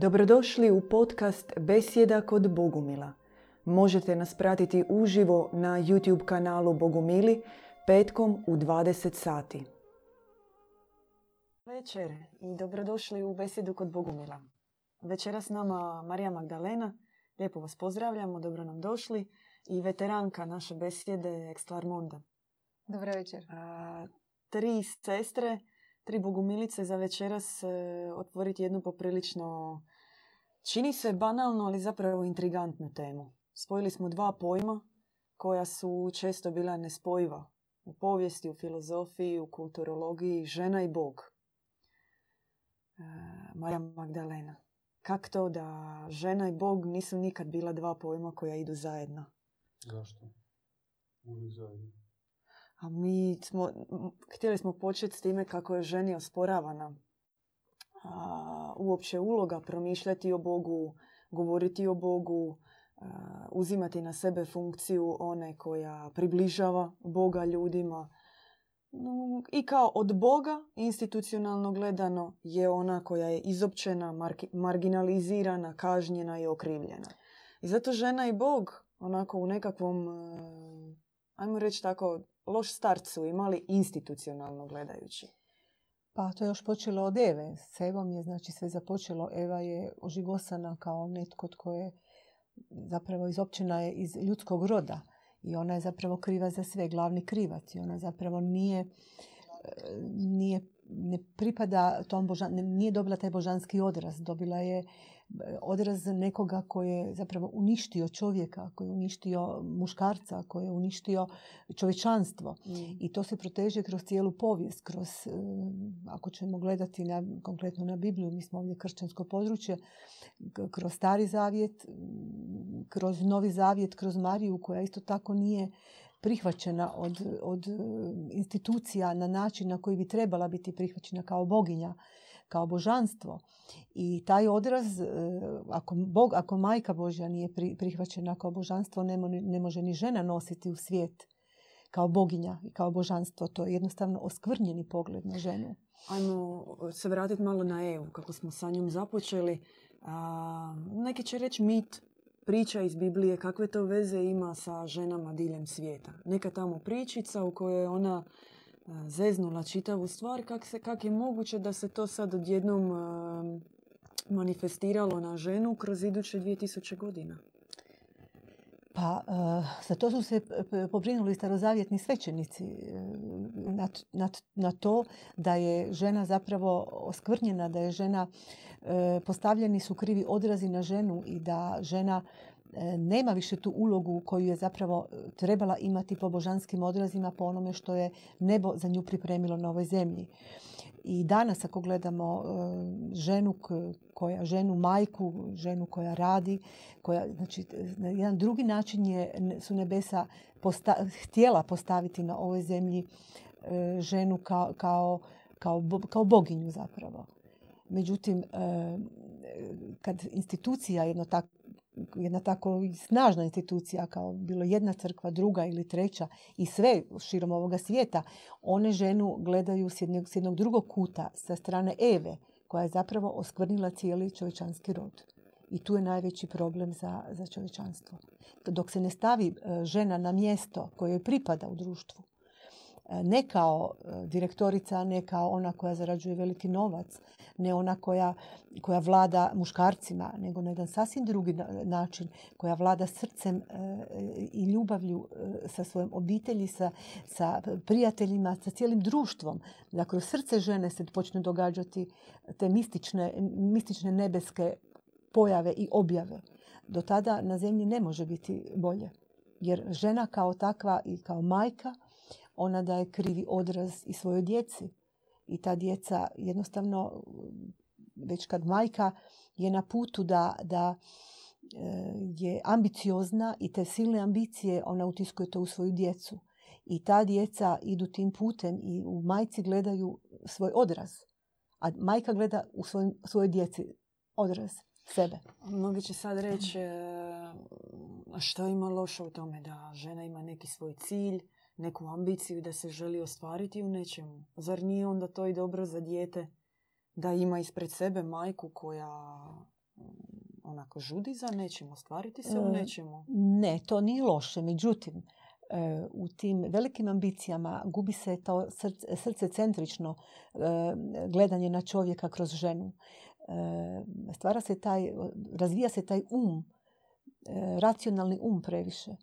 Dobrodošli u podcast Besjeda kod Bogumila. Možete nas pratiti uživo na YouTube kanalu Bogumili petkom u 20 sati. Večer i dobrodošli u Besjedu kod Bogumila. Večera s nama Marija Magdalena. Lijepo vas pozdravljamo, dobro nam došli. I veteranka naše besjede Ekstvar Monda. Dobro večer. tri sestre, tri bogumilice za večeras e, otvoriti jednu poprilično čini se banalno, ali zapravo intrigantnu temu. Spojili smo dva pojma koja su često bila nespojiva u povijesti, u filozofiji, u kulturologiji, žena i bog. E, Marija Magdalena. Kako to da žena i bog nisu nikad bila dva pojma koja idu zajedno? Zašto? Uvijek zajedno. A mi smo, htjeli smo početi s time kako je ženi osporavana a, uopće uloga promišljati o Bogu, govoriti o Bogu, uzimati na sebe funkciju one koja približava Boga ljudima. I kao od Boga, institucionalno gledano, je ona koja je izopćena, marginalizirana, kažnjena i okrivljena. I zato žena i Bog onako u nekakvom, e, ajmo reći tako, loš start su imali institucionalno gledajući. Pa to je još počelo od Eve. S Evom je znači sve započelo. Eva je ožigosana kao netko tko je zapravo izopćena je iz ljudskog roda. I ona je zapravo kriva za sve, glavni krivac. I ona zapravo nije, e, nije ne pripada tom božan, nije dobila taj božanski odraz. Dobila je odraz nekoga koji je zapravo uništio čovjeka, koji je uništio muškarca, koji je uništio čovječanstvo. Mm. I to se proteže kroz cijelu povijest, kroz, e, ako ćemo gledati na, konkretno na Bibliju, mi smo ovdje kršćansko područje, kroz stari zavjet, kroz novi zavjet, kroz Mariju koja isto tako nije prihvaćena od, od e, institucija na način na koji bi trebala biti prihvaćena kao boginja kao božanstvo. I taj odraz, e, ako, Bog, ako majka Božja nije prihvaćena kao božanstvo, ne, može ni žena nositi u svijet kao boginja i kao božanstvo. To je jednostavno oskvrnjeni pogled na ženu. Ajmo se vratiti malo na Evu, kako smo sa njom započeli. A, neki će reći mit, priča iz Biblije, kakve to veze ima sa ženama diljem svijeta. Neka tamo pričica u kojoj ona zeznula čitavu stvar, kak, se, kak je moguće da se to sad odjednom manifestiralo na ženu kroz iduće 2000 godina? Pa, za to su se pobrinuli starozavjetni svećenici na, to da je žena zapravo oskvrnjena, da je žena, postavljeni su krivi odrazi na ženu i da žena nema više tu ulogu koju je zapravo e, trebala imati po božanskim odrazima, po onome što je nebo za nju pripremilo na ovoj zemlji. I danas ako gledamo e, ženu koja, ženu majku, ženu koja radi, koja, znači, na jedan drugi način je, su nebesa htjela postaviti na ovoj zemlji ženu kao, kao, kao, kao boginju zapravo. Međutim, kad institucija jedno tako jedna tako snažna institucija kao bilo jedna crkva, druga ili treća i sve širom ovoga svijeta, one ženu gledaju s jednog, s jednog drugog kuta sa strane Eve koja je zapravo oskvrnila cijeli čovječanski rod. I tu je najveći problem za, za čovječanstvo. Dok se ne stavi e, žena na mjesto koje joj pripada u društvu, ne kao e, direktorica, ne kao ona koja zarađuje veliki novac, ne ona koja, koja vlada muškarcima, nego na jedan sasvim drugi način, koja vlada srcem e, i ljubavlju e, sa svojom obitelji, sa, sa prijateljima, sa cijelim društvom. Da kroz srce žene se počne događati te mistične, mistične nebeske pojave i objave. Do tada na zemlji ne može biti bolje. Jer žena kao takva i kao majka ona daje krivi odraz i svojoj djeci. I ta djeca jednostavno, već kad majka je na putu da, da e, je ambiciozna i te silne ambicije ona utiskuje to u svoju djecu. I ta djeca idu tim putem i u majci gledaju svoj odraz. A majka gleda u svoj, svojoj djeci odraz sebe. Mnogi će sad reći e, što ima loše u tome da žena ima neki svoj cilj, neku ambiciju da se želi ostvariti u nečemu. Zar nije onda to i dobro za dijete da ima ispred sebe majku koja onako žudi za nečim, ostvariti se u E, nečemu. Ne, to nije loše. Međutim, e, u tim velikim ambicijama gubi se to srce, srce centrično e, gledanje na čovjeka kroz ženu. Stvara se taj, razvija se taj um, racionalni um previše.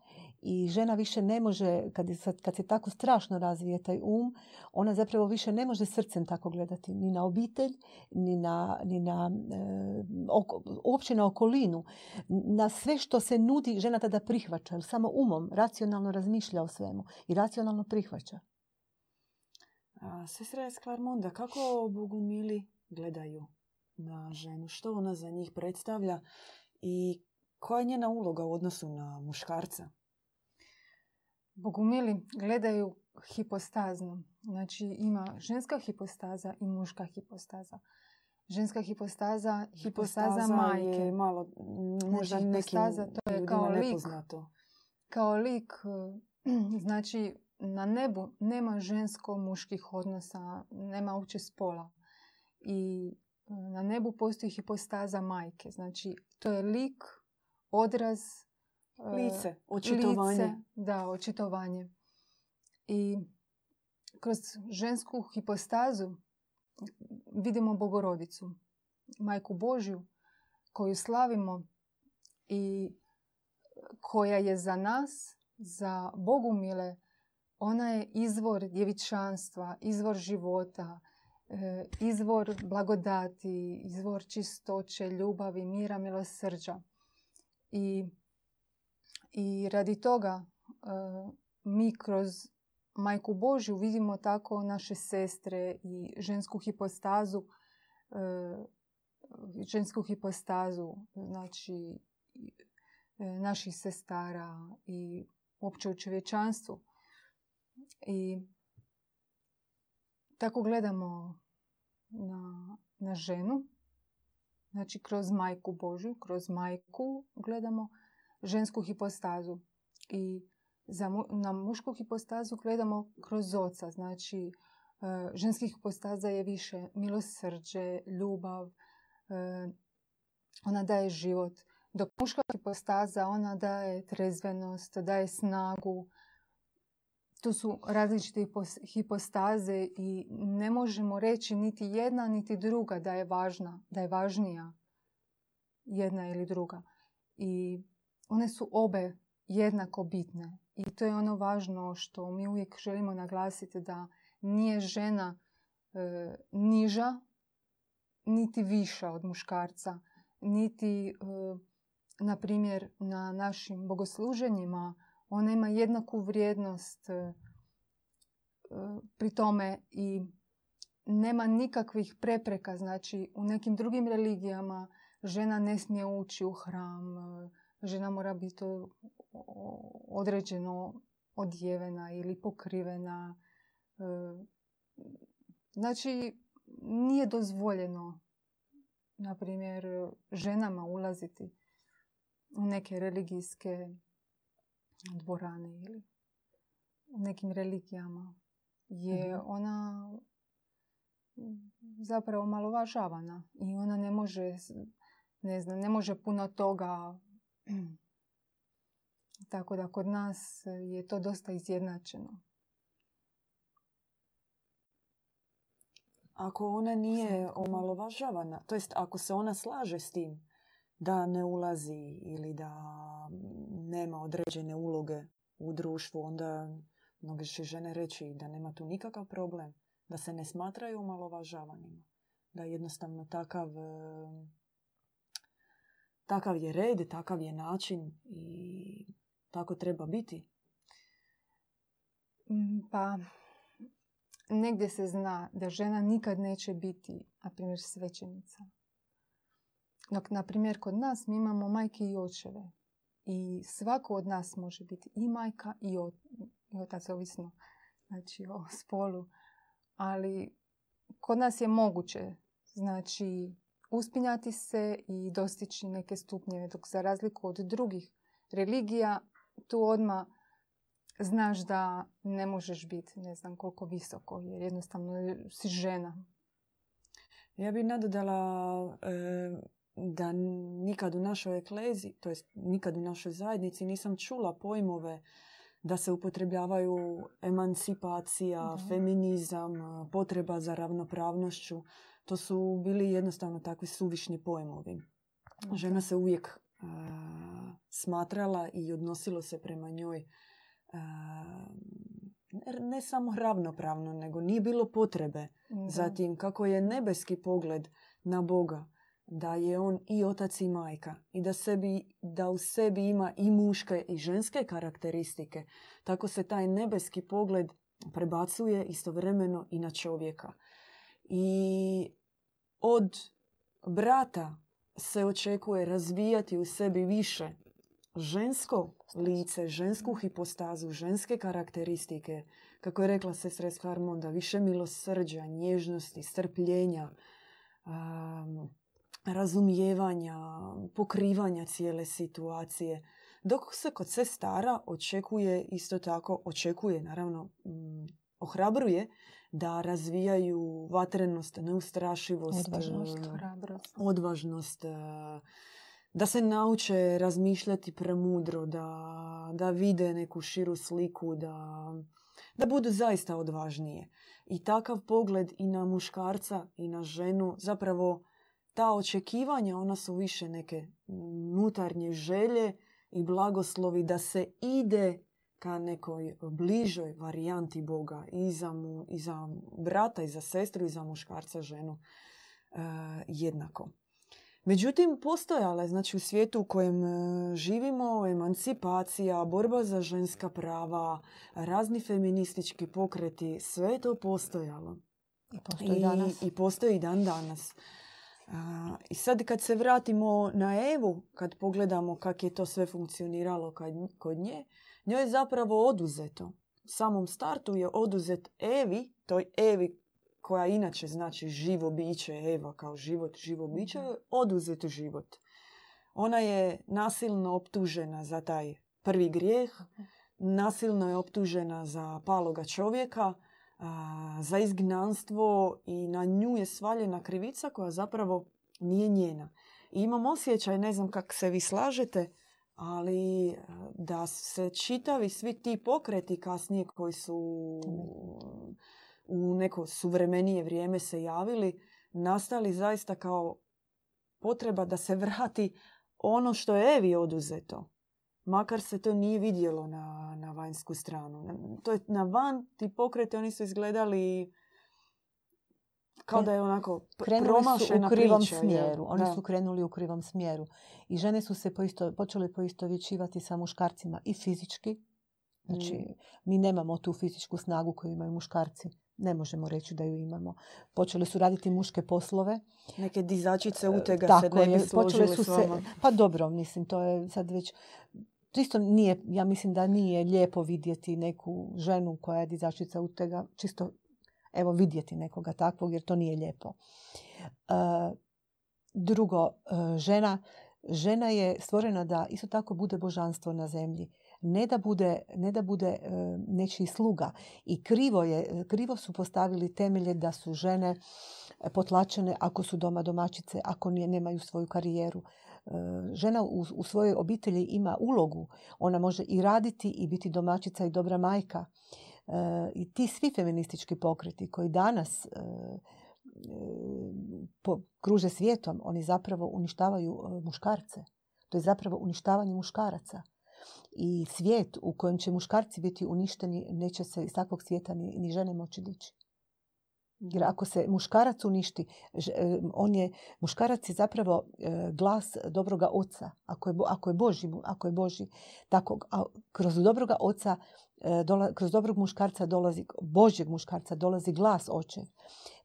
I žena više ne može, kad, je, kad se tako strašno razvije taj um, ona zapravo više ne može srcem tako gledati ni na obitelj, ni na, ni na e, oko- uopće na okolinu na sve što se nudi žena tada prihvaća, jer samo umom racionalno razmišlja o svemu i racionalno prihvaća. A, sestra iz Klarmonda, kako bogumili gledaju na ženu? Što ona za njih predstavlja i koja je njena uloga u odnosu na muškarca? Bogumili gledaju hipostazno. Znači ima ženska hipostaza i muška hipostaza. Ženska hipostaza, hipostaza majke. je malo, možda Znači, hipostaza, to je kao lik. nepoznato. Kao lik, znači na nebu nema žensko-muških odnosa, nema uopće spola. I eh, na nebu postoji hipostaza majke. Znači to je lik, odraz, Lice, očitovanje. Lice, da, očitovanje. I kroz žensku hipostazu vidimo Bogorodicu, Majku Božju, koju slavimo i koja je za nas, za Bogumile, ona je izvor djevičanstva, izvor života, e, izvor blagodati, izvor čistoće, ljubavi, mira, milosrđa. I, i radi toga e, mi kroz Majku Božju vidimo tako naše sestre i žensku hipostazu, e, žensku hipostazu, znači e, naših sestara i uopće u čovječanstvu. I tako gledamo na, na ženu, znači kroz majku Božju, kroz majku gledamo žensku hipostazu. I za mu- na mušku hipostazu gledamo kroz oca, znači e, ženskih hipostaza je više milosrđe, ljubav, e, ona daje život. Dok muška hipostaza, ona daje trezvenost, daje snagu. Tu su različite hipos- hipostaze i ne možemo reći niti jedna niti druga da je važna, da je važnija jedna ili druga. I one su obe jednako bitne. I to je ono važno što mi uvijek želimo naglasiti da nije žena e, niža niti viša od muškarca, niti, e, na primjer, na našim bogosluženjima ona ima jednaku vrijednost e, pri tome i nema nikakvih prepreka. Znači, u nekim drugim religijama žena ne smije ući u hram, žena mora biti određeno odjevena ili pokrivena. E, Znači, nije dozvoljeno, na primjer, ženama ulaziti u neke religijske dvorane ili u nekim religijama. Je Mhm. ona zapravo malovažavana i ona ne može, ne znam, ne može puno toga. Tako da kod nas je to dosta izjednačeno. Ako ona nije omalovažavana, to jest ako se ona slaže s tim da ne ulazi ili da nema određene uloge u društvu, onda mnoge će žene reći da nema tu nikakav problem, da se ne smatraju omalovažavanima, da jednostavno takav, takav je red, takav je način i tako treba biti. Mm, Pa negdje se zna da žena nikad neće biti, na primjer, svećenica. Dok, na primjer, kod nas mi imamo majke i očeve. I svako od nas može biti i majka i, o- i otac, ovisno znači, o spolu. Ali kod nas je moguće znači, uspinjati se i dostići neke stupnjeve. Dok za razliku od drugih religija, tu odmah znaš da ne možeš biti ne znam koliko visoko jer jednostavno si žena. Ja bih nadodala e, da nikad u našoj eklezi, to jest nikad u našoj zajednici nisam čula pojmove da se upotrebljavaju emancipacija, Da. feminizam, potreba za ravnopravnošću. To su bili jednostavno takvi suvišni pojmovi. Žena se uvijek smatrala i odnosilo se prema njoj ne- samo ravnopravno, nego nije bilo potrebe. Zatim, kako je nebeski pogled na Boga, da je on i otac i majka i da, sebi, da u sebi ima i muške i ženske karakteristike, tako se taj nebeski pogled prebacuje istovremeno i na čovjeka. I od brata se očekuje razvijati u sebi više žensko lice, žensku hipostazu, ženske karakteristike, kako je rekla sestra Eskarmonda, više milosrđa, nježnosti, strpljenja, um, razumijevanja, pokrivanja cijele situacije. Dok se kod sestara očekuje isto tako, očekuje naravno, ohrabruje da razvijaju vatrenost, neustrašivost, Odvažnost. e, Hrabrost. odvažnost, e, da se nauče razmišljati premudro, da, da vide neku širu sliku, da, da budu zaista odvažnije. I takav pogled i na muškarca i na ženu, zapravo ta očekivanja, ona su više neke unutarnje želje i blagoslovi da se ide ka nekoj bližoj varijanti Boga i za, mu, i za brata i za sestru i za muškarca ženu e, jednako. Međutim, postojala je znači, u svijetu u kojem e, živimo emancipacija, borba za ženska prava, razni feministički pokreti, sve je to postojalo. I postoji danas. I postoji i dan danas. A, I sad kad se vratimo na Evu, kad pogledamo kako je to sve funkcioniralo kad- kod nje, njoj je zapravo oduzeto. U samom startu je oduzet Evi, toj Evi koja inače znači živo biće, Eva kao život, živo biće, je oduzet život. Ona je nasilno optužena za taj prvi grijeh, nasilno je optužena za paloga čovjeka, a, za izgnanstvo i na nju je svaljena krivica koja zapravo nije njena. I imam osjećaj, ne znam kako se vi slažete, ali da se čitavi svi ti pokreti kasnije koji su u neko suvremenije vrijeme se javili, nastali zaista kao potreba da se vrati ono što je Evi oduzeto. Makar se to nije vidjelo na, na vanjsku stranu. To je na van ti pokreti, oni su izgledali kao da je onako Krenuli su u krivom priča, je. smjeru. Oni Da. su krenuli u krivom smjeru. I žene su se poisto, počele poistovjećivati sa muškarcima i fizički. Znači, Mm. mi nemamo tu fizičku snagu koju imaju muškarci. Ne možemo reći da ju imamo. Počele su raditi muške poslove. Neke dizačice utega se E, Tako ne bi je, složile počele su s se, pa dobro, mislim, to je sad već, to isto nije, ja mislim da nije lijepo vidjeti neku ženu koja je dizačica utega, čisto, evo, vidjeti nekoga takvog, jer to nije lijepo. E, drugo, e, žena, žena je stvorena da isto tako bude božanstvo na zemlji. Ne da bude, ne da bude e, nečiji sluga. I krivo, je, krivo su postavili temelje da su žene potlačene ako su doma domaćice, ako nemaju svoju karijeru. Žena u, u svojoj obitelji ima ulogu. Ona može i raditi i biti domaćica i dobra majka. I ti svi feministički pokreti koji danas e, e, kruže svijetom, oni zapravo uništavaju e, muškarce. To je zapravo uništavanje muškaraca. I svijet u kojem će muškarci biti uništeni, neće se iz takvog svijeta ni, ni žene moći dići. Jer ako se muškarac uništi, on je, muškarac je zapravo glas dobroga oca. Ako je, ako je Boži, ako je Boži, tako, a kroz dobroga oca, dola- kroz dobrog muškarca dolazi, Božjeg muškarca dolazi glas oče.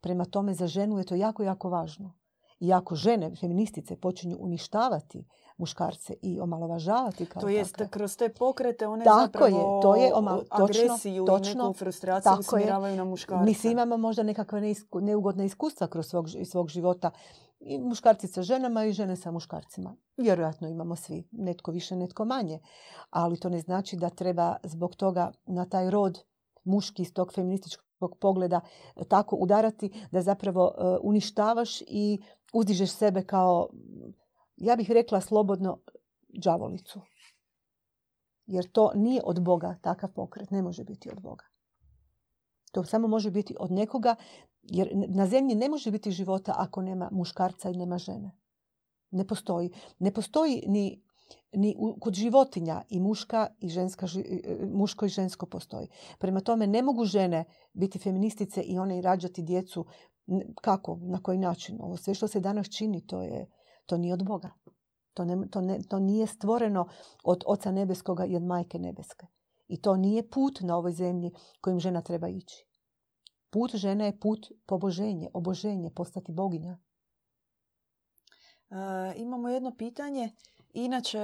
Prema tome za ženu je to jako, jako važno. I ako žene, feministice, počinju uništavati muškarce i omalovažavati kao To jest, takve, kroz te pokrete one Tako zapravo je, to je oma- točno, agresiju točno, i neku frustraciju je. usmjeravaju na muškarca. Mi svi imamo možda nekakve neugodna iskustva kroz svog, svog života. I muškarci sa ženama i žene sa muškarcima. Vjerojatno imamo svi. Netko više, netko manje. Ali to ne znači da treba zbog toga na taj rod muški iz tog feminističkog pogleda e, tako udarati da zapravo e, uništavaš i uzdižeš sebe kao ja bih rekla slobodno đavolicu. Jer to nije od Boga, takav pokret ne može biti od Boga. To samo može biti od nekoga, jer na zemlji ne može biti života ako nema muškarca i nema žene. Ne postoji. Ne postoji ni, ni kod životinja i muška i ženska, muško i žensko postoji. Prema tome ne mogu žene biti feministice i one i rađati djecu. Kako? Na koji način? Ovo sve što se danas čini, to, je, to nije od Boga. To, ne, to, ne, to nije stvoreno od Oca Nebeskoga i od Majke Nebeske. I to nije put na ovoj zemlji kojim žena treba ići. Put žene je put poboženje, oboženje, postati boginja. E, imamo jedno pitanje. Inače,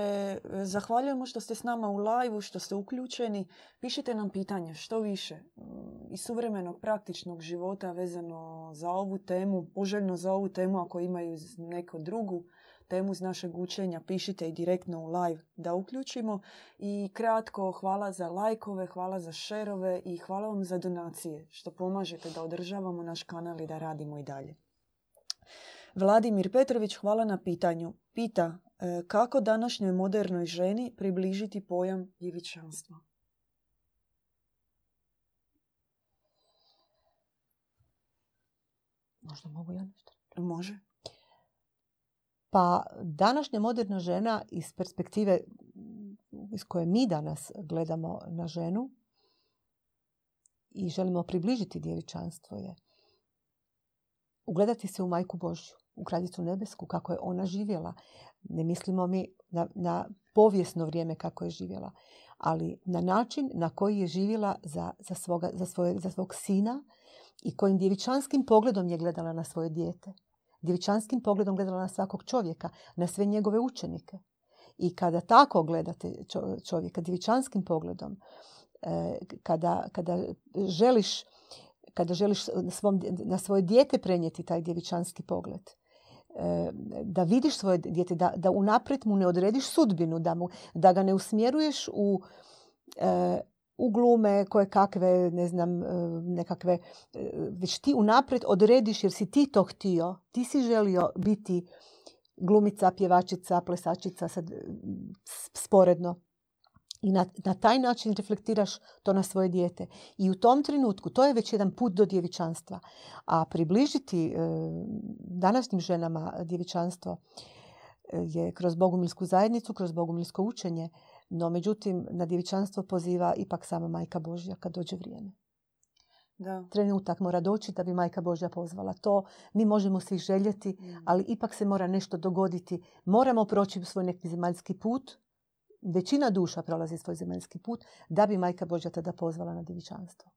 zahvaljujemo što ste s nama u live što ste uključeni. Pišite nam pitanje što više mm, iz suvremenog praktičnog života vezano za ovu temu, poželjno za ovu temu ako imaju neku drugu temu iz našeg učenja, pišite i direktno u live da uključimo. I kratko, hvala za lajkove, hvala za šerove i hvala vam za donacije što pomažete da održavamo naš kanal i da radimo i dalje. Vladimir Petrović, hvala na pitanju. Pita e, kako današnjoj modernoj ženi približiti pojam djevičanstva? Možda mogu ja nešto? Može. Pa današnja moderna žena iz perspektive iz koje mi danas gledamo na ženu i želimo približiti djevičanstvo je ugledati se u majku Božju, u kraljicu nebesku, kako je ona živjela. Ne mislimo mi na, na povijesno vrijeme kako je živjela, ali na način na koji je živjela za, za, svoga, za, svoje, za svog sina i kojim djevičanskim pogledom je gledala na svoje dijete djevičanskim pogledom gledala na svakog čovjeka, na sve njegove učenike. I kada tako gledate čovjeka djevičanskim pogledom, e, kada, kada želiš kada želiš svom, na svoje dijete prenijeti taj djevičanski pogled, e, da vidiš svoje dijete, da, da unaprijed mu ne odrediš sudbinu, da, mu, da ga ne usmjeruješ u, e, u glume koje kakve, ne znam, e, nekakve, e, već ti unaprijed odrediš jer si ti to htio. Ti si želio biti glumica, pjevačica, plesačica sad, sporedno. I na, na taj način reflektiraš to na svoje dijete. I u tom trenutku, to je već jedan put do djevičanstva. A približiti e, današnjim ženama djevičanstvo je kroz bogumilsku zajednicu, kroz bogumilsko učenje, no, međutim, na djevičanstvo poziva ipak sama Majka Božja kad dođe vrijeme. Da. Trenutak mora doći da bi Majka Božja pozvala. To mi možemo svi željeti, mm. ali ipak se mora nešto dogoditi. Moramo proći svoj neki zemaljski put. Većina duša prolazi svoj zemaljski put da bi Majka Božja tada pozvala na djevičanstvo.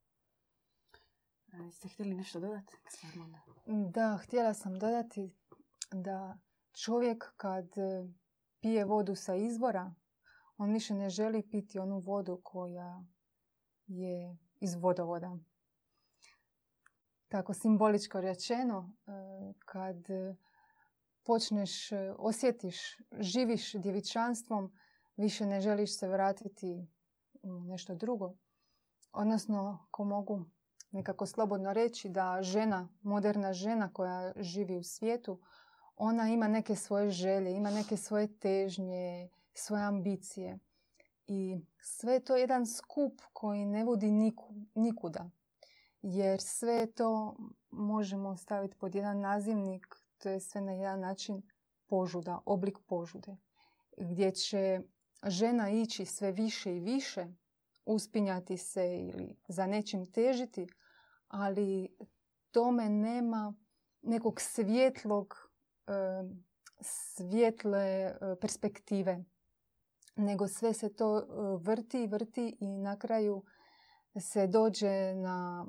Ste htjeli nešto dodati? Da, htjela sam dodati da čovjek kad pije vodu sa izvora, on više ne želi piti onu vodu koja je iz vodovoda. Tako simboličko rečeno, e, kad počneš, e, osjetiš, živiš djevičanstvom, više ne želiš se vratiti u nešto drugo. Odnosno, ko mogu nekako slobodno reći da žena, moderna žena koja živi u svijetu, ona ima neke svoje želje, ima neke svoje težnje, svoje ambicije. I sve je to jedan skup koji ne vodi niku, nikuda. Jer sve to možemo staviti pod jedan nazivnik, to je sve na jedan način požuda, oblik požude. Gdje će žena ići sve više i više, uspinjati se ili za nečim težiti, ali tome nema nekog svjetlog, svjetle perspektive nego sve se to e, vrti, vrti i na kraju se dođe na,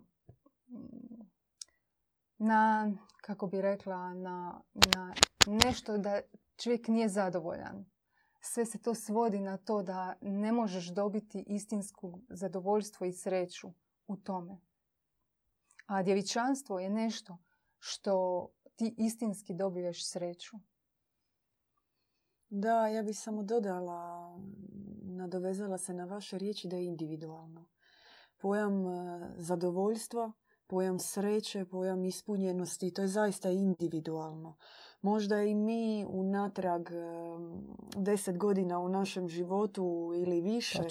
na kako bi rekla, na, na nešto da čovjek nije zadovoljan. Sve se to svodi na to da ne možeš dobiti istinsku zadovoljstvo i sreću u tome. A djevičanstvo je nešto što ti istinski dobiješ sreću. Da, ja bih samo dodala, nadovezala se na vaše riječi da je individualno. Pojam e, zadovoljstva pojam sreće, pojam ispunjenosti. To je zaista individualno. Možda i mi unatrag deset godina u našem životu ili više,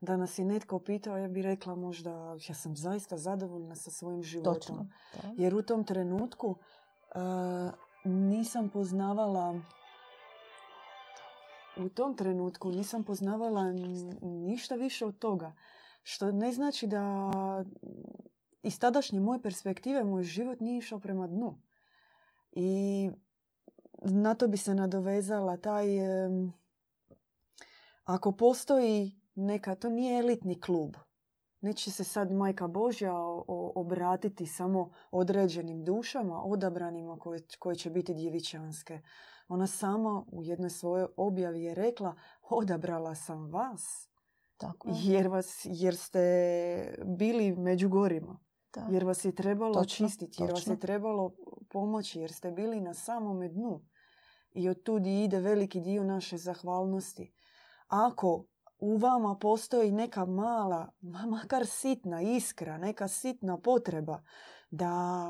da nas je netko pitao, ja bih rekla možda ja sam zaista zadovoljna sa svojim životom. Jer u tom trenutku nisam poznavala u tom trenutku nisam poznavala ništa više od toga. Što ne znači da iz tadašnje moje perspektive moj život nije išao prema dnu. I na to bi se nadovezala taj... Ako postoji neka, to nije elitni klub. Neće se sad majka Božja obratiti samo određenim dušama, odabranima koje, koje će biti djevičanske. Ona sama u jednoj svojoj objavi je rekla odabrala sam vas Tako. Jer, vas, jer ste bili među gorima. Jer vas je trebalo točno, čistiti, jer vas je trebalo pomoći, jer ste bili na samome dnu. I od tudi ide veliki dio naše zahvalnosti. Ako u vama postoji neka mala, makar sitna iskra, neka sitna potreba da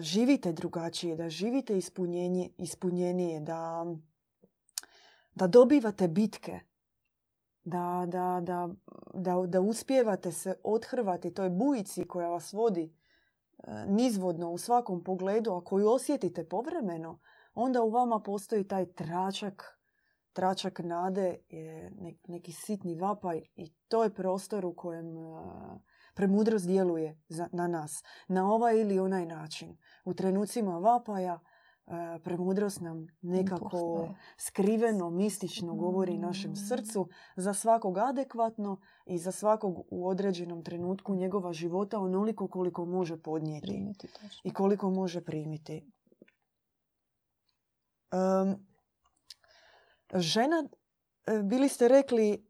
živite drugačije, da živite ispunjenje, ispunjenije, da, da dobivate bitke, da, da, da, da, da uspijevate se othrvati toj bujici koja vas vodi e, nizvodno u svakom pogledu, a koju osjetite povremeno, onda u vama postoji taj tračak, tračak nade, je neki sitni vapaj i to je prostor u kojem e, premudrost djeluje na nas, na ovaj ili onaj način. U trenucima vapaja E, premudrost nam nekako skriveno, mistično govori našem srcu za svakog adekvatno i za svakog u određenom trenutku njegova života onoliko koliko može podnijeti i koliko može primiti. žena, e, bili ste rekli,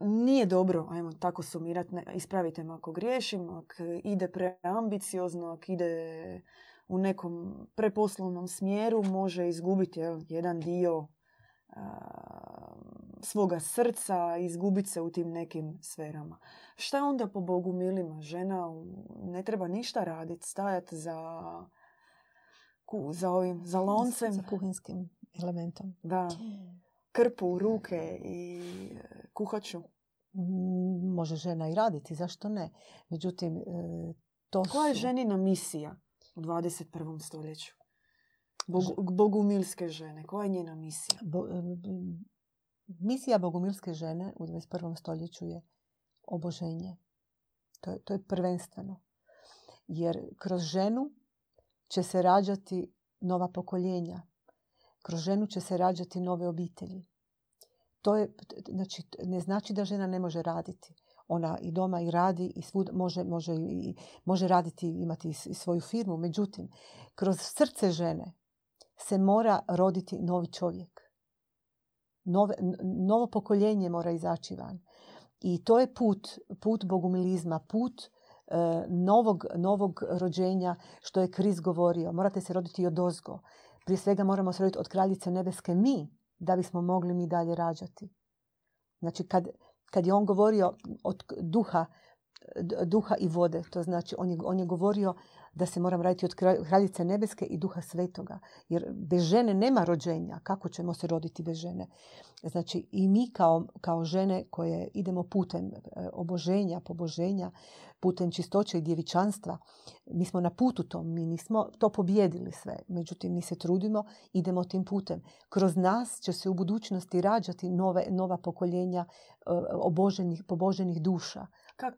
nije dobro, ajmo tako sumirati, ispravite me ako griješim, ako ide preambiciozno, ako ide u nekom preposlovnom smjeru može izgubiti jedan dio svoga srca, izgubiti se u tim nekim sferama. Šta onda po Bogu milima? Žena ne treba ništa raditi, stajati za, za, ovim, za loncem. Za kuhinskim elementom. Da. Krpu u ruke i e, kuhaču. Može žena i raditi, zašto ne? Međutim, e, to Koja je ženina misija? u 21. stoljeću? bogumilske žene. Koja je njena misija? misija bogumilske žene u 21. stoljeću je oboženje. To je, to je prvenstveno. Jer kroz ženu će se rađati nova pokoljenja. Kroz ženu će se rađati nove obitelji. To je, znači, ne znači da žena ne može raditi ona i doma i radi i svud može, može, i, može raditi imati i svoju firmu. Međutim, kroz srce žene se mora roditi novi čovjek. Nove, novo pokoljenje mora izaći van. I to je put, put bogumilizma, put e, novog, novog rođenja, što je Kriz govorio. Morate se roditi od ozgo. Prije svega moramo se roditi od kraljice nebeske mi, da bismo mogli mi dalje rađati. Znači, kad, kad je on govorio od duha, duha i vode, to znači on je, on je govorio da se moram raditi od kraljice nebeske i duha svetoga. Jer bez žene nema rođenja. Kako ćemo se roditi bez žene? Znači i mi kao, kao žene koje idemo putem e, oboženja, poboženja, putem čistoće i djevičanstva, mi smo na putu tom, mi nismo to pobjedili sve. Međutim, mi se trudimo, idemo tim putem. Kroz nas će se u budućnosti rađati nove, nova pokoljenja e, oboženih, poboženih duša.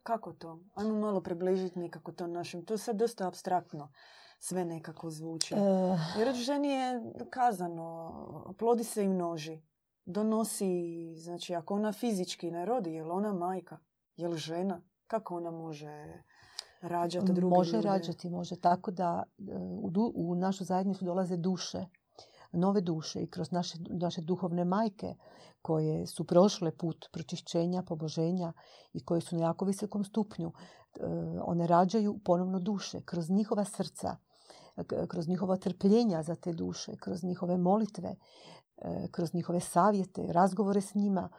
kako to? Ajmo malo približiti nekako to našim. To je sad dosta abstraktno sve nekako zvuči. E... Jer ženi je kazano, plodi se i množi. Donosi, znači ako ona fizički ne rodi, je li ona majka? Je li žena? Kako ona može rađati druge Može rađati, može. Tako da e, u, u našu zajednicu dolaze duše, nove duše i kroz naše, naše duhovne majke koje su prošle put pročišćenja, poboženja i koje su na jako visokom stupnju. E, one rađaju ponovno duše kroz njihova srca, kroz njihova trpljenja za te duše, kroz njihove molitve, e, kroz njihove savjete, razgovore s njima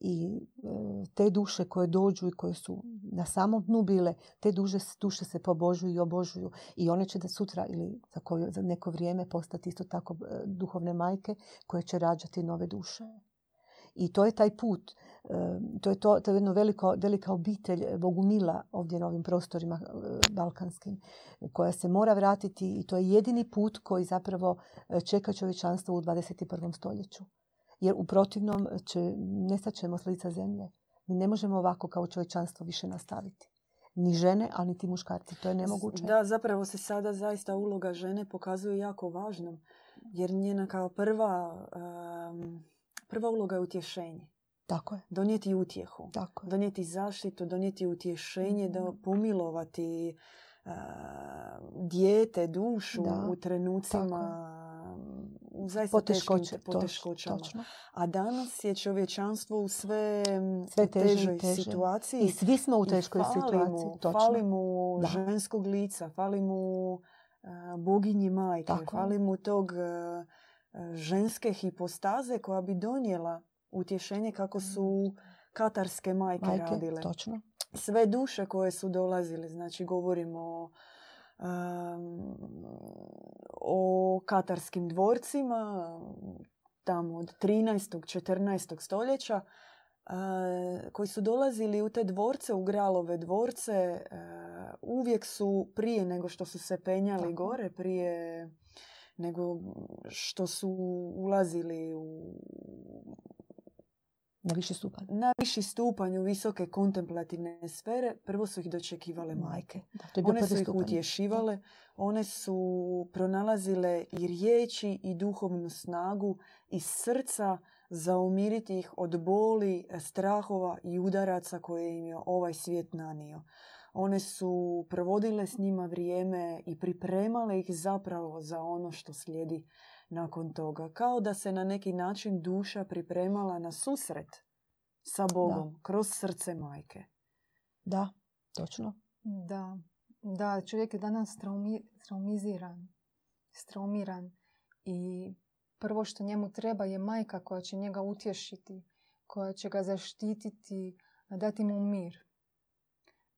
i e, te duše koje dođu i koje su na samom dnu bile, te duše, duše se pobožuju i obožuju. I one će da sutra ili za, koju, za neko vrijeme postati isto tako e, duhovne majke koje će rađati nove duše. I to je taj put. E, to je, to, to je jedno veliko, velika obitelj Bogumila ovdje na ovim prostorima balkanskim koja se mora vratiti i to je jedini put koji zapravo čeka čovječanstvo u 21. stoljeću jer u protivnom će, nestat ćemo s lica zemlje. Mi ne možemo ovako kao čovječanstvo više nastaviti. Ni žene, ali ni ti muškarci. To je nemoguće. Da, zapravo se sada zaista uloga žene pokazuje jako važnom. Jer njena kao prva, prva uloga je utješenje. Tako je. Donijeti utjehu. Tako Donijeti zaštitu, donijeti utješenje, da mhm. pomilovati uh, dijete, dušu u trenucima zaista poteškoće, poteškoćama. Točno. A danas je čovječanstvo u sve, sve težoj situaciji. I svi smo u teškoj fali situaciji. Mu, fali mu ženskog lica, fali mu uh, boginji majke, Tako. fali mu tog uh, ženske hipostaze koja bi donijela utješenje kako su mm. Katarske majke, majke radile. Točno. Sve duše koje su dolazile, znači govorimo o o katarskim dvorcima tamo od 13. 14. stoljeća koji su dolazili u te dvorce, u gralove dvorce, uvijek su prije nego što su se penjali gore, prije nego što su ulazili u na viši stupanj. Na viši stupanj u visoke kontemplativne sfere prvo su ih dočekivale majke. Da, one su ih utješivale, one su pronalazile i riječi i duhovnu snagu i srca za umiriti ih od boli, strahova i udaraca koje im je ovaj svijet nanio. One su provodile s njima vrijeme i pripremale ih zapravo za ono što slijedi nakon toga. Kao da se na neki način duša pripremala na susret sa Bogom kroz srce majke. Da, točno. Da, da čovjek je danas traumi, traumiziran, straumiran i prvo što njemu treba je majka koja će njega utješiti, koja će ga zaštititi, dati mu mir.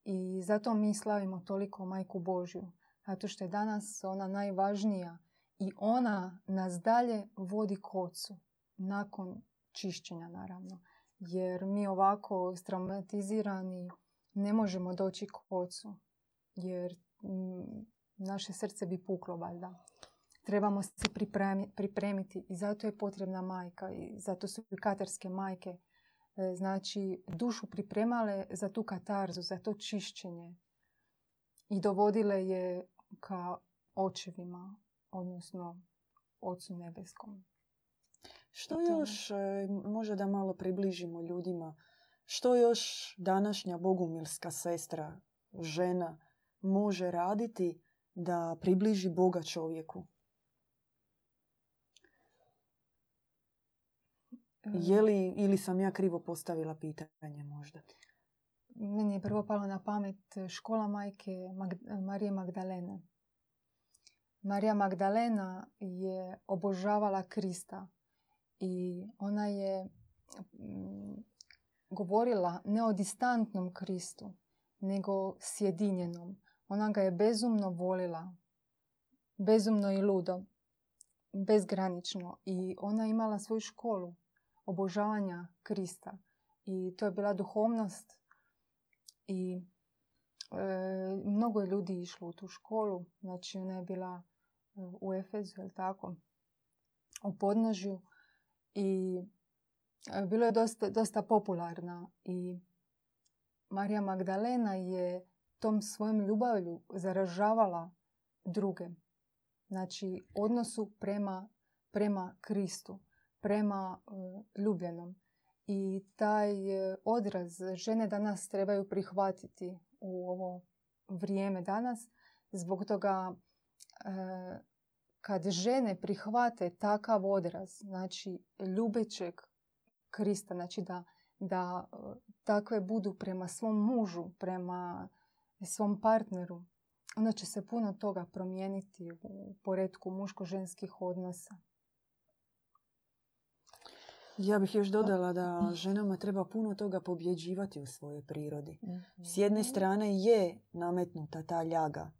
I zato mi slavimo toliko majku Božju. Zato što je danas ona najvažnija i ona nas dalje vodi k ocu. Nakon čišćenja, naravno. Jer mi ovako traumatizirani ne možemo doći k ocu. Jer mm, naše srce bi puklo, valjda. Trebamo se pripremiti i zato je potrebna majka. I zato su i katarske majke e, znači dušu pripremale za tu katarzu, za to čišćenje i dovodile je ka očevima, odnosno Ocu nebeskom. Što još, e, može da malo približimo ljudima, što još današnja bogumilska sestra, žena, može raditi da približi Boga čovjeku? Je li, ili sam ja krivo postavila pitanje možda? Meni je prvo palo na pamet škola majke Marije Magdalene. Marija Magdalena je obožavala Krista i ona je mm, govorila ne o distantnom Kristu, nego sjedinjenom. Ona ga je bezumno volila, bezumno i ludo, bezgranično. I ona je imala svoju školu obožavanja Krista. I to je bila duhovnost. I e, mnogo je ljudi išlo u tu školu. Znači ona je bila u Efezu, je tako, u podnožju i e, bilo je dosta, dosta popularna i Marija Magdalena je tom svojom ljubavlju zaražavala druge. Znači, odnosu prema, prema Kristu, prema e, ljubljenom. I taj e, odraz žene danas trebaju prihvatiti u ovo vrijeme danas. Zbog toga kad žene prihvate takav odraz, znači ljubećeg Krista, znači da, da e, takve budu prema svom mužu, prema svom partneru, onda će se puno toga promijeniti u poredku muško-ženskih odnosa. Ja bih još dodala da ženama treba puno toga pobjeđivati u svojoj prirodi. S jedne strane je nametnuta ta ljaga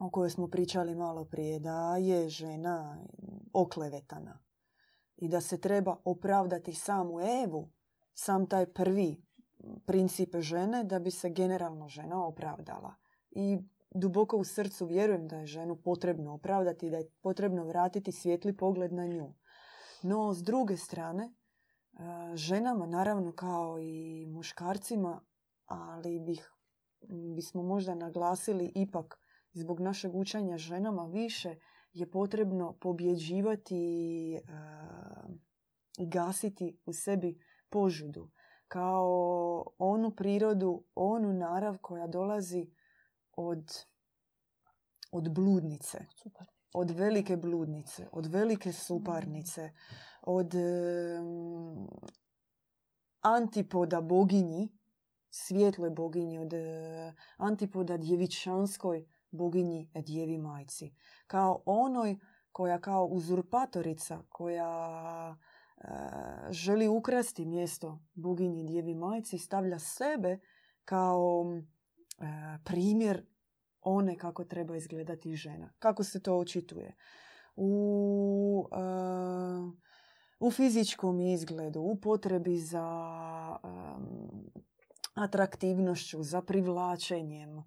o kojoj smo pričali malo prije, da je žena oklevetana i da se treba opravdati samu Evu, sam taj prvi princip žene da bi se generalno žena opravdala. I duboko u srcu vjerujem da je ženu potrebno opravdati da je potrebno vratiti svijetli pogled na nju. No, s druge strane, e, ženama, naravno kao i muškarcima, ali bih, bismo možda naglasili ipak zbog našeg učenja ženama više je potrebno pobjeđivati i e, gasiti u sebi požudu kao onu prirodu, onu narav koja dolazi od, od bludnice. Od velike bludnice, od velike suparnice, od antipoda boginji, svjetloj boginji, od antipoda djevičanskoj boginji djevi majci. Kao onoj koja kao uzurpatorica, koja e, želi ukrasti mjesto boginji djevi majci, stavlja sebe kao e, primjer one kako treba izgledati žena. Kako se to očituje? U, e, u fizičkom izgledu, u potrebi za atraktivnošću, za privlačenjem,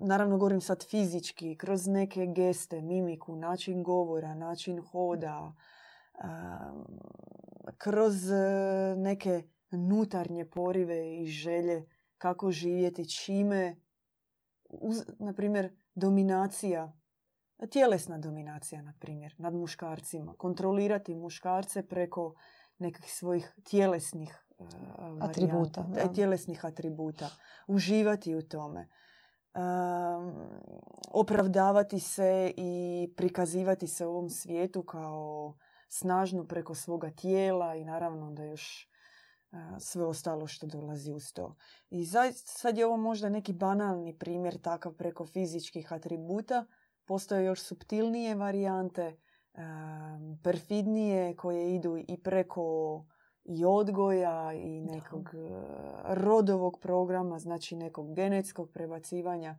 naravno govorim sad fizički, kroz neke geste, mimiku, način govora, način hoda, kroz e, neke nutarnje porive i želje kako živjeti, čime, na primjer, dominacija, tjelesna dominacija, na primjer, nad muškarcima. Kontrolirati muškarce preko nekih svojih tjelesnih e, atributa. Tjelesnih atributa. Uživati u tome opravdavati se i prikazivati se u ovom svijetu kao snažnu preko svoga tijela i naravno da još sve ostalo što dolazi uz to. I sad je ovo možda neki banalni primjer takav preko fizičkih atributa. Postoje još subtilnije varijante, perfidnije koje idu i preko i odgoja i nekog e, rodovog programa, znači nekog genetskog prebacivanja.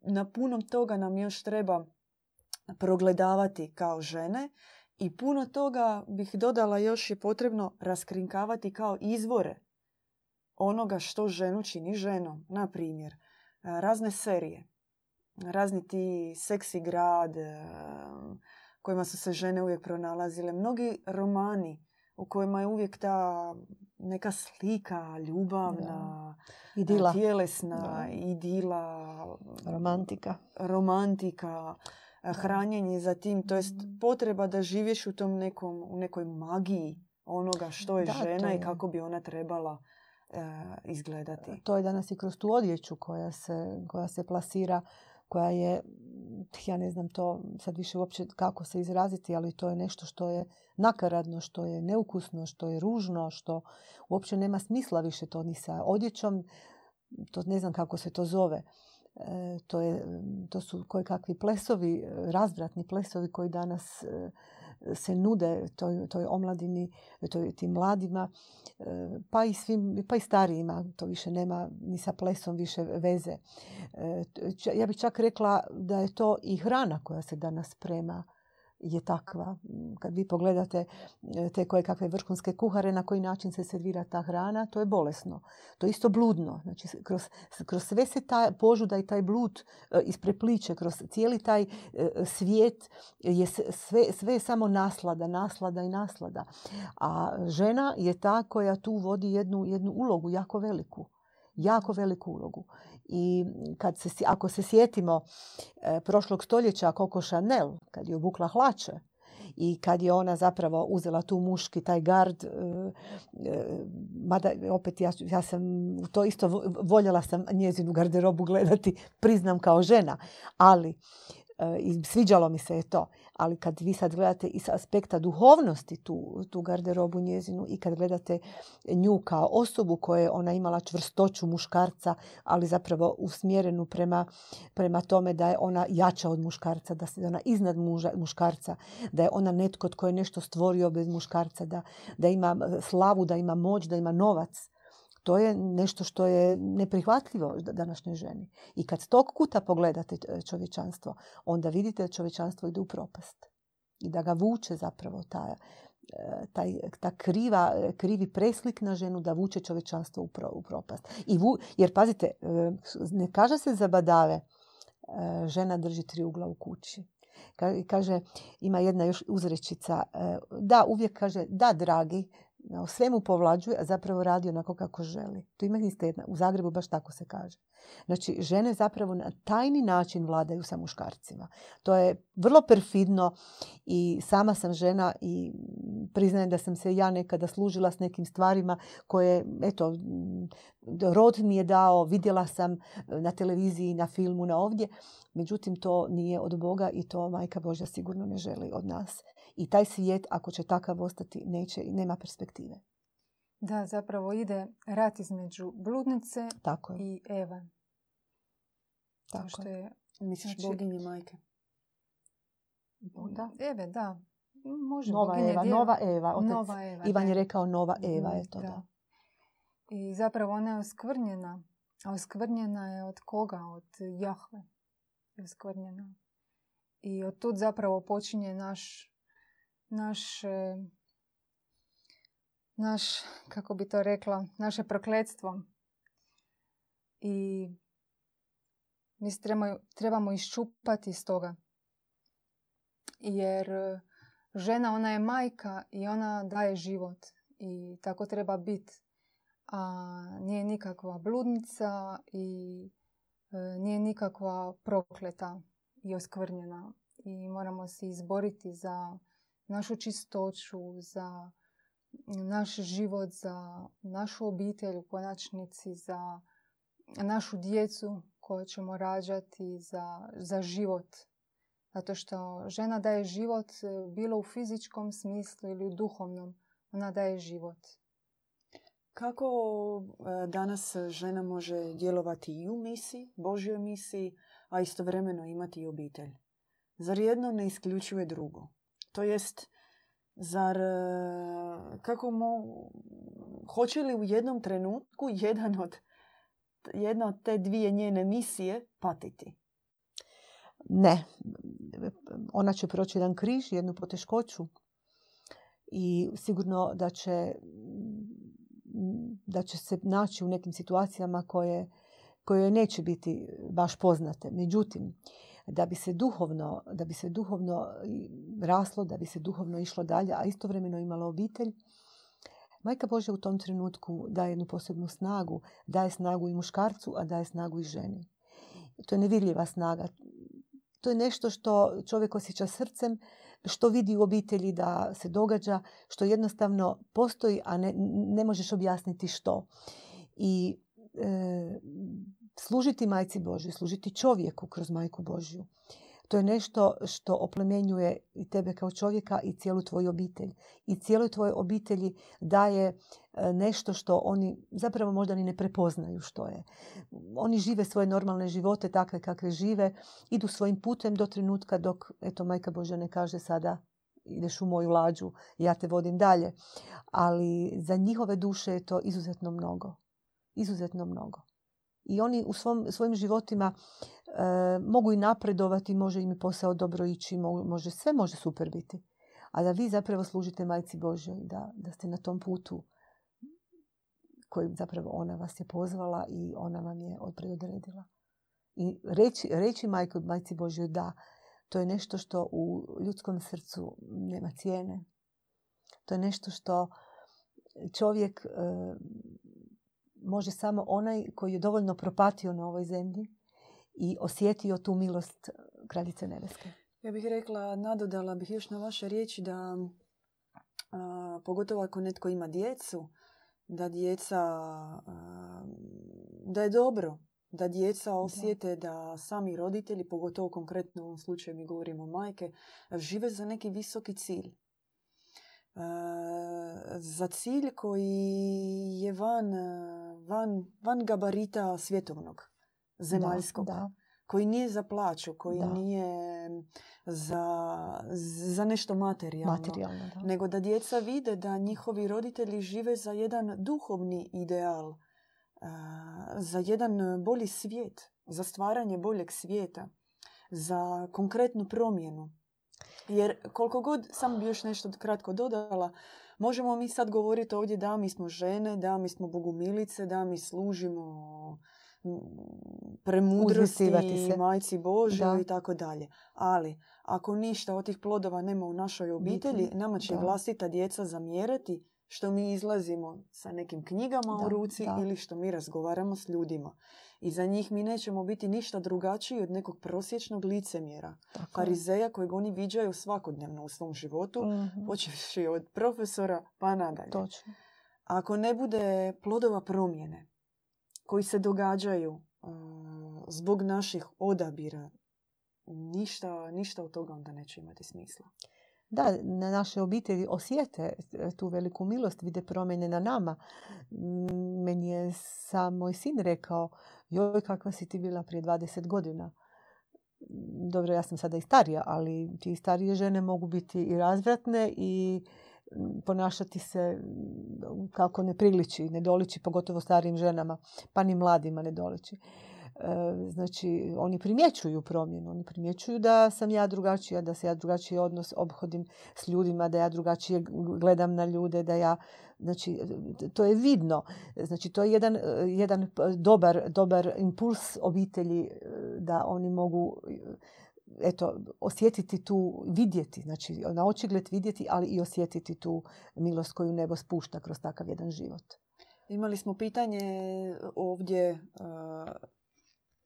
Na punom toga nam još treba progledavati kao žene i puno toga bih dodala još je potrebno raskrinkavati kao izvore onoga što ženu čini ženom. Na primjer, razne serije, razni ti seksi grad e, kojima su se žene uvijek pronalazile, mnogi romani u kojima je uvijek ta neka slika ljubavna, idila. tjelesna, idila, romantika. romantika, hranjenje za tim, to jest mm. potreba da živiš u tom nekom, u nekoj magiji onoga što je žena i kako bi ona trebala e, izgledati. To je danas i kroz tu odjeću koja se, koja se plasira koja je, ja ne znam to sad više uopće kako se izraziti, ali to je nešto što je nakaradno, što je neukusno, što je ružno, što uopće nema smisla više to ni sa odjećom, to ne znam kako se to zove. E, to, je, to su koje kakvi plesovi, razvratni plesovi koji danas e, se nude toj, toj omladini, toj, tim mladima, e, pa i, svim, pa i starijima. To više nema ni sa plesom više veze. Ja bih čak rekla da je to i hrana koja se danas sprema je takva. Kad vi pogledate e, te koje kakve vrhunske kuhare, na koji način se servira ta hrana, to je bolesno. To je isto bludno. Znači, kroz, kroz sve se ta požuda i taj blud e, isprepliče, kroz cijeli taj e, svijet je sve, sve je samo naslada, naslada i naslada. A žena je ta koja tu vodi jednu, jednu ulogu jako veliku jako veliku ulogu. I kad se, ako se sjetimo e, prošlog stoljeća Coco Chanel, kad je obukla hlače, i kad je ona zapravo uzela tu muški, taj gard, e, e, mada opet ja, ja sam to isto voljela sam njezinu garderobu gledati, priznam kao žena, ali i sviđalo mi se je to. Ali kad vi sad gledate iz aspekta duhovnosti tu, tu garderobu njezinu i kad gledate nju kao osobu koja je ona imala čvrstoću muškarca, ali zapravo usmjerenu prema, prema tome da je ona jača od muškarca, da je ona iznad muža, muškarca, da je ona netko tko je nešto stvorio bez muškarca, da, da ima slavu, da ima moć, da ima novac. To je nešto što je neprihvatljivo današnjoj ženi. I kad tog kuta pogledate e, čovječanstvo, onda vidite da čovječanstvo ide u propast. I da ga vuče zapravo ta, e, taj, ta kriva, krivi preslik na ženu da vuče čovječanstvo u propast. I vu, jer pazite, e, ne kaže se za badave žena drži tri ugla u kući. Kaže, ima jedna još uzrečica, da, uvijek kaže, da, dragi, o svemu povlađuje, a zapravo radi onako kako želi. Tu ima jedna, u Zagrebu baš tako se kaže. Znači, žene zapravo na tajni način vladaju sa muškarcima. To je vrlo perfidno i sama sam žena i priznajem da sam se ja nekada služila s nekim stvarima koje, eto, rod mi je dao, vidjela sam na televiziji, na filmu, na ovdje. Međutim, to nije od Boga i to Majka Božja sigurno ne želi od nas. I taj svijet, ako će takav ostati, neće, nema perspektive. Da, zapravo ide rat između bludnice Tako i Eva. Tako što je. Misliš znači, boginje majke? Da. Eve, da. Može, nova Eva, nova Eva. Otec nova Eva. Ivan je rekao nova Eva, je to da. I zapravo ona je oskvrnjena. A oskvrnjena je od koga? Od Jahve. Je oskvrnjena. I od tud zapravo počinje naš naš, naš, kako bi to rekla, naše prokletstvo. I mi trebamo, trebamo iščupati iz toga. Jer žena, ona je majka i ona daje život. I tako treba biti. A nije nikakva bludnica i e, nije nikakva prokleta i oskvrnjena. I moramo se izboriti za našu čistoću, za naš život, za našu obitelj u konačnici, za našu djecu koju ćemo rađati, za, za život. Zato što žena daje život bilo u fizičkom smislu ili u duhovnom. Ona daje život. Kako e, danas žena može djelovati i u misiji, Božjoj misiji, a istovremeno imati i obitelj? Zar jedno ne isključuje drugo? To jest, zar e, kako mo, hoće li u jednom trenutku jedan od, jedna od te dvije njene misije patiti? Ne. Ona će proći jedan križ, jednu poteškoću i sigurno da će, da će se naći u nekim situacijama koje, koje neće biti baš poznate. Međutim, da bi se duhovno, da bi se duhovno raslo, da bi se duhovno išlo dalje, a istovremeno imalo obitelj, Majka Božja u tom trenutku daje jednu posebnu snagu. Daje snagu i muškarcu, a daje snagu i ženi. To je nevidljiva snaga. To je nešto što čovjek osjeća srcem, što vidi u obitelji da se događa, što jednostavno postoji, a ne, ne možeš objasniti što. I e, služiti majci Božju, služiti čovjeku kroz majku Božju. To je nešto što oplemenjuje i tebe kao čovjeka i cijelu tvoju obitelj. I cijeloj tvojoj obitelji daje e, nešto što oni zapravo možda ni ne prepoznaju što je. Oni žive svoje normalne živote takve kakve žive, idu svojim putem do trenutka dok, eto, majka Božja ne kaže sada ideš u moju lađu, ja te vodim dalje. Ali za njihove duše je to izuzetno mnogo. Izuzetno mnogo i oni u svom, svojim životima e, mogu i napredovati, može im posao dobro ići, može, sve može super biti. A da vi zapravo služite majci Božoj, da, da ste na tom putu koji zapravo ona vas je pozvala i ona vam je odredila. I reći, reći majko, majci Božoj da, to je nešto što u ljudskom srcu nema cijene. To je nešto što čovjek e, može samo onaj koji je dovoljno propatio na ovoj zemlji i osjetio tu milost kraljice nebeske. Ja bih rekla, nadodala bih još na vaše riječi da pogotovo ako netko ima djecu, da djeca, da je dobro da djeca osjete da sami roditelji, pogotovo konkretno u ovom slučaju mi govorimo majke, žive za neki visoki cilj. Za cilj koji je van, van, van gabarita svjetovnog, zemaljskog. Da, Koji nije za plaću, koji Da. nije za, za nešto materijalno. materijalno. Da. Nego da djeca vide da njihovi roditelji žive za jedan duhovni ideal, za jedan bolji svijet, za stvaranje boljeg svijeta, za konkretnu promjenu. Jer koliko god, samo bi još nešto kratko dodala, možemo mi sad govoriti ovdje da mi smo žene, da mi smo bogumilice, da mi služimo premudrosti, se. majci Božoj Da. i tako dalje. Ali ako ništa od tih plodova nema u našoj obitelji, nama će da. vlastita djeca zamjerati što mi izlazimo sa nekim knjigama u ruci da. ili što mi razgovaramo s ljudima. I za njih mi nećemo biti ništa drugačiji od nekog prosječnog licemjera, Tako farizeja kojeg oni viđaju svakodnevno u svom životu, Mhm, počevši od profesora pa nadalje. Točno. Ako ne bude plodova promjene koji se događaju uh, zbog naših odabira, ništa, ništa od toga onda neće imati smisla. Da, na naše obitelji osjete e, tu veliku milost, vide promjene na nama. Meni je sam moj sin rekao, joj kakva si ti bila prije 20 godina. Dobro, ja sam sada i starija, ali ti starije žene mogu biti i razvratne i ponašati se kako ne priliči, ne doliči, pogotovo starijim ženama, pa ni mladima ne doliči. Znači, oni primjećuju promjenu, oni primjećuju da sam ja drugačija, da se ja drugačije odnos obhodim s ljudima, da ja drugačije gledam na ljude, da ja, znači, to je vidno. Znači, to je jedan, jedan dobar, dobar impuls obitelji e, da oni mogu e, eto, osjetiti tu, vidjeti, znači na očigled vidjeti, ali i osjetiti tu milost koju nebo spušta kroz takav jedan život. Imali smo pitanje ovdje,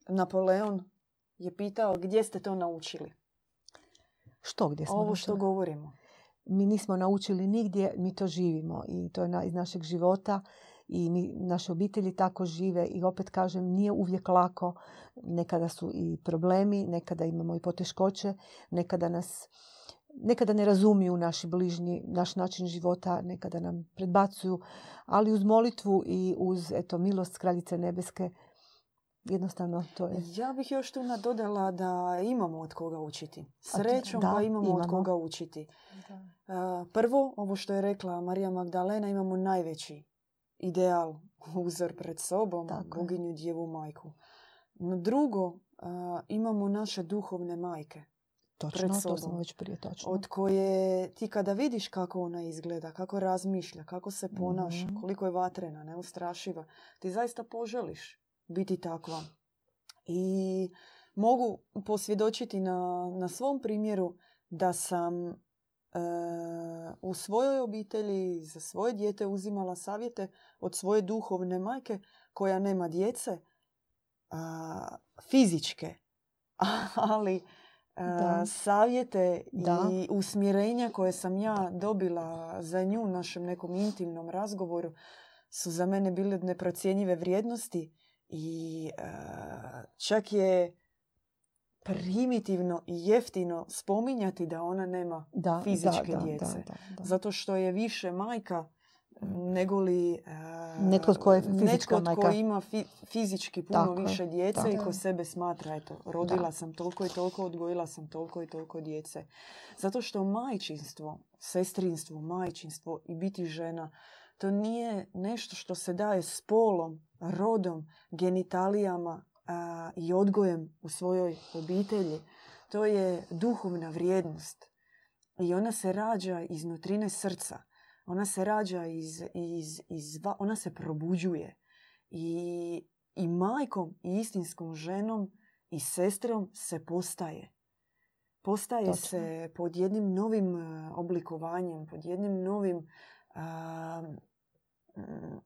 Napoleon je pitao gdje ste to naučili. Što gdje smo Ovo što naučili? govorimo. mi nismo naučili nigdje, mi to živimo i to je na, iz našeg života i mi, naše obitelji tako žive i opet kažem nije uvijek lako, nekada su i problemi, nekada imamo i poteškoće, nekada nas nekada ne razumiju naši bližnji, naš način života, nekada nam predbacuju, ali uz molitvu i uz eto, milost Kraljice Nebeske jednostavno to je. Ja bih još tu nadodala da imamo od koga učiti. Srećom da, pa imamo, od imamo. koga učiti. Uh, Prvo, ovo što je rekla Marija Magdalena, imamo najveći ideal, uzor pred sobom, Tako boginju djevu majku. No drugo, uh, imamo naše duhovne majke, Točno, to sobom. smo već prije točno. od koje ti kada vidiš kako ona izgleda, kako razmišlja, kako se ponaša, Mhm. koliko je vatrena, neustrašiva, ti zaista poželiš biti takva. I mogu posvjedočiti na, na svom primjeru da sam e, u svojoj obitelji za svoje dijete uzimala savjete od svoje duhovne majke koja nema djece, a, fizičke, ali a, Da. savjete Da. i usmjerenja koje sam ja dobila za nju u našem nekom intimnom razgovoru su za mene bile neprocjenjive vrijednosti i e, čak je primitivno i jeftino spominjati da ona nema da, fizičke da, djece. Da, da, da. zato što je više majka nego li e, Netko tko je netko tko majka. ima fi- fizički puno Tako više djece tako i je. ko sebe smatra eto rodila Da. sam toliko i toliko odgojila sam toliko i toliko djece zato što majčinstvo sestrinstvo majčinstvo i biti žena to nije nešto što se daje spolom rodom genitalijama a, i odgojem u svojoj obitelji to je duhovna vrijednost. I ona se rađa iz nutrine srca. Ona se rađa iz, iz, iz ona se probuđuje. I, i majkom i istinskom ženom i sestrom se postaje. Postaje Točno. se pod jednim novim e, oblikovanjem pod jednim novim a,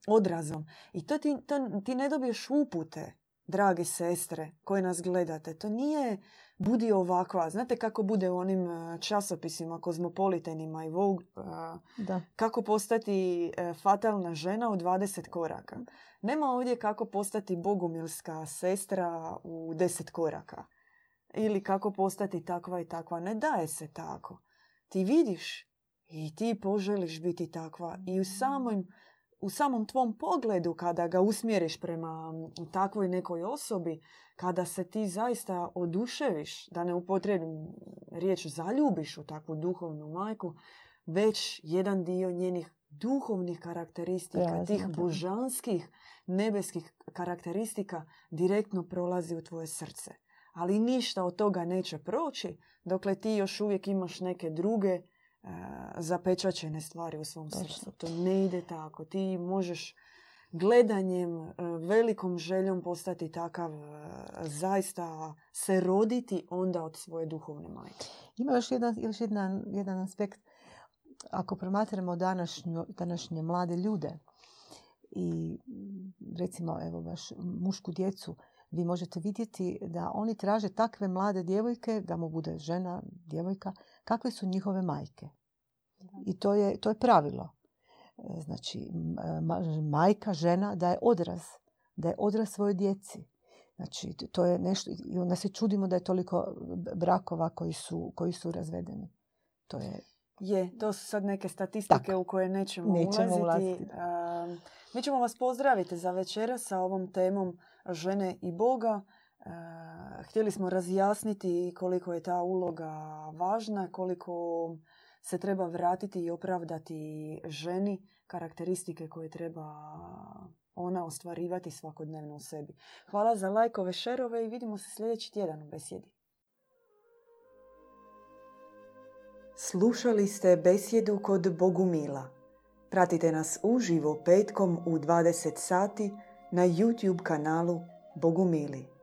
odrazom i to ti, to, ti ne dobiješ upute drage sestre koje nas gledate, to nije budi ovakva. Znate kako bude u onim e, časopisima, kozmopolitenima i Vogue, e, Da. kako postati e, fatalna žena u 20 koraka. Nema ovdje kako postati bogumilska sestra u 10 koraka. Ili kako postati takva i takva. Ne daje se tako. Ti vidiš i ti poželiš biti takva. I u samom, u samom tvom pogledu kada ga usmjeriš prema takvoj nekoj osobi, kada se ti zaista oduševiš, da ne upotrijebim riječ zaljubiš u takvu duhovnu majku, već jedan dio njenih duhovnih karakteristika, Prelazi tih božanskih nebeskih karakteristika direktno prolazi u tvoje srce. Ali ništa od toga neće proći dokle ti još uvijek imaš neke druge e, zapečaćene stvari u svom srcu. To ne ide tako. Ti možeš gledanjem, e, velikom željom postati takav, e, zaista se roditi onda od svoje duhovne majke. Ima još jedan, još jedan, jedan aspekt. Ako promatramo današnju, današnje mlade ljude i recimo evo baš mušku djecu, vi možete vidjeti da oni traže takve mlade djevojke, da mu bude žena, djevojka, kakve su njihove majke. I to je, to je pravilo. E, Znači, ma- majka, žena, da je odraz. Da je odraz svojoj djeci. Znači, to je nešto, i onda se čudimo da je toliko brakova koji su, koji su razvedeni. To je, Je, to su sad neke statistike Tako. u koje nećemo, Nećemo ulaziti. ulaziti. Um, mi ćemo vas pozdraviti za večera sa ovom temom žene i Boga. Uh, htjeli smo razjasniti koliko je ta uloga važna, koliko se treba vratiti i opravdati ženi karakteristike koje treba ona ostvarivati svakodnevno u sebi. Hvala za lajkove, šerove i vidimo se sljedeći tjedan u besjedi. Slušali ste besjedu kod Bogumila. Pratite nas uživo petkom u 20 sati na YouTube kanalu Bogumili.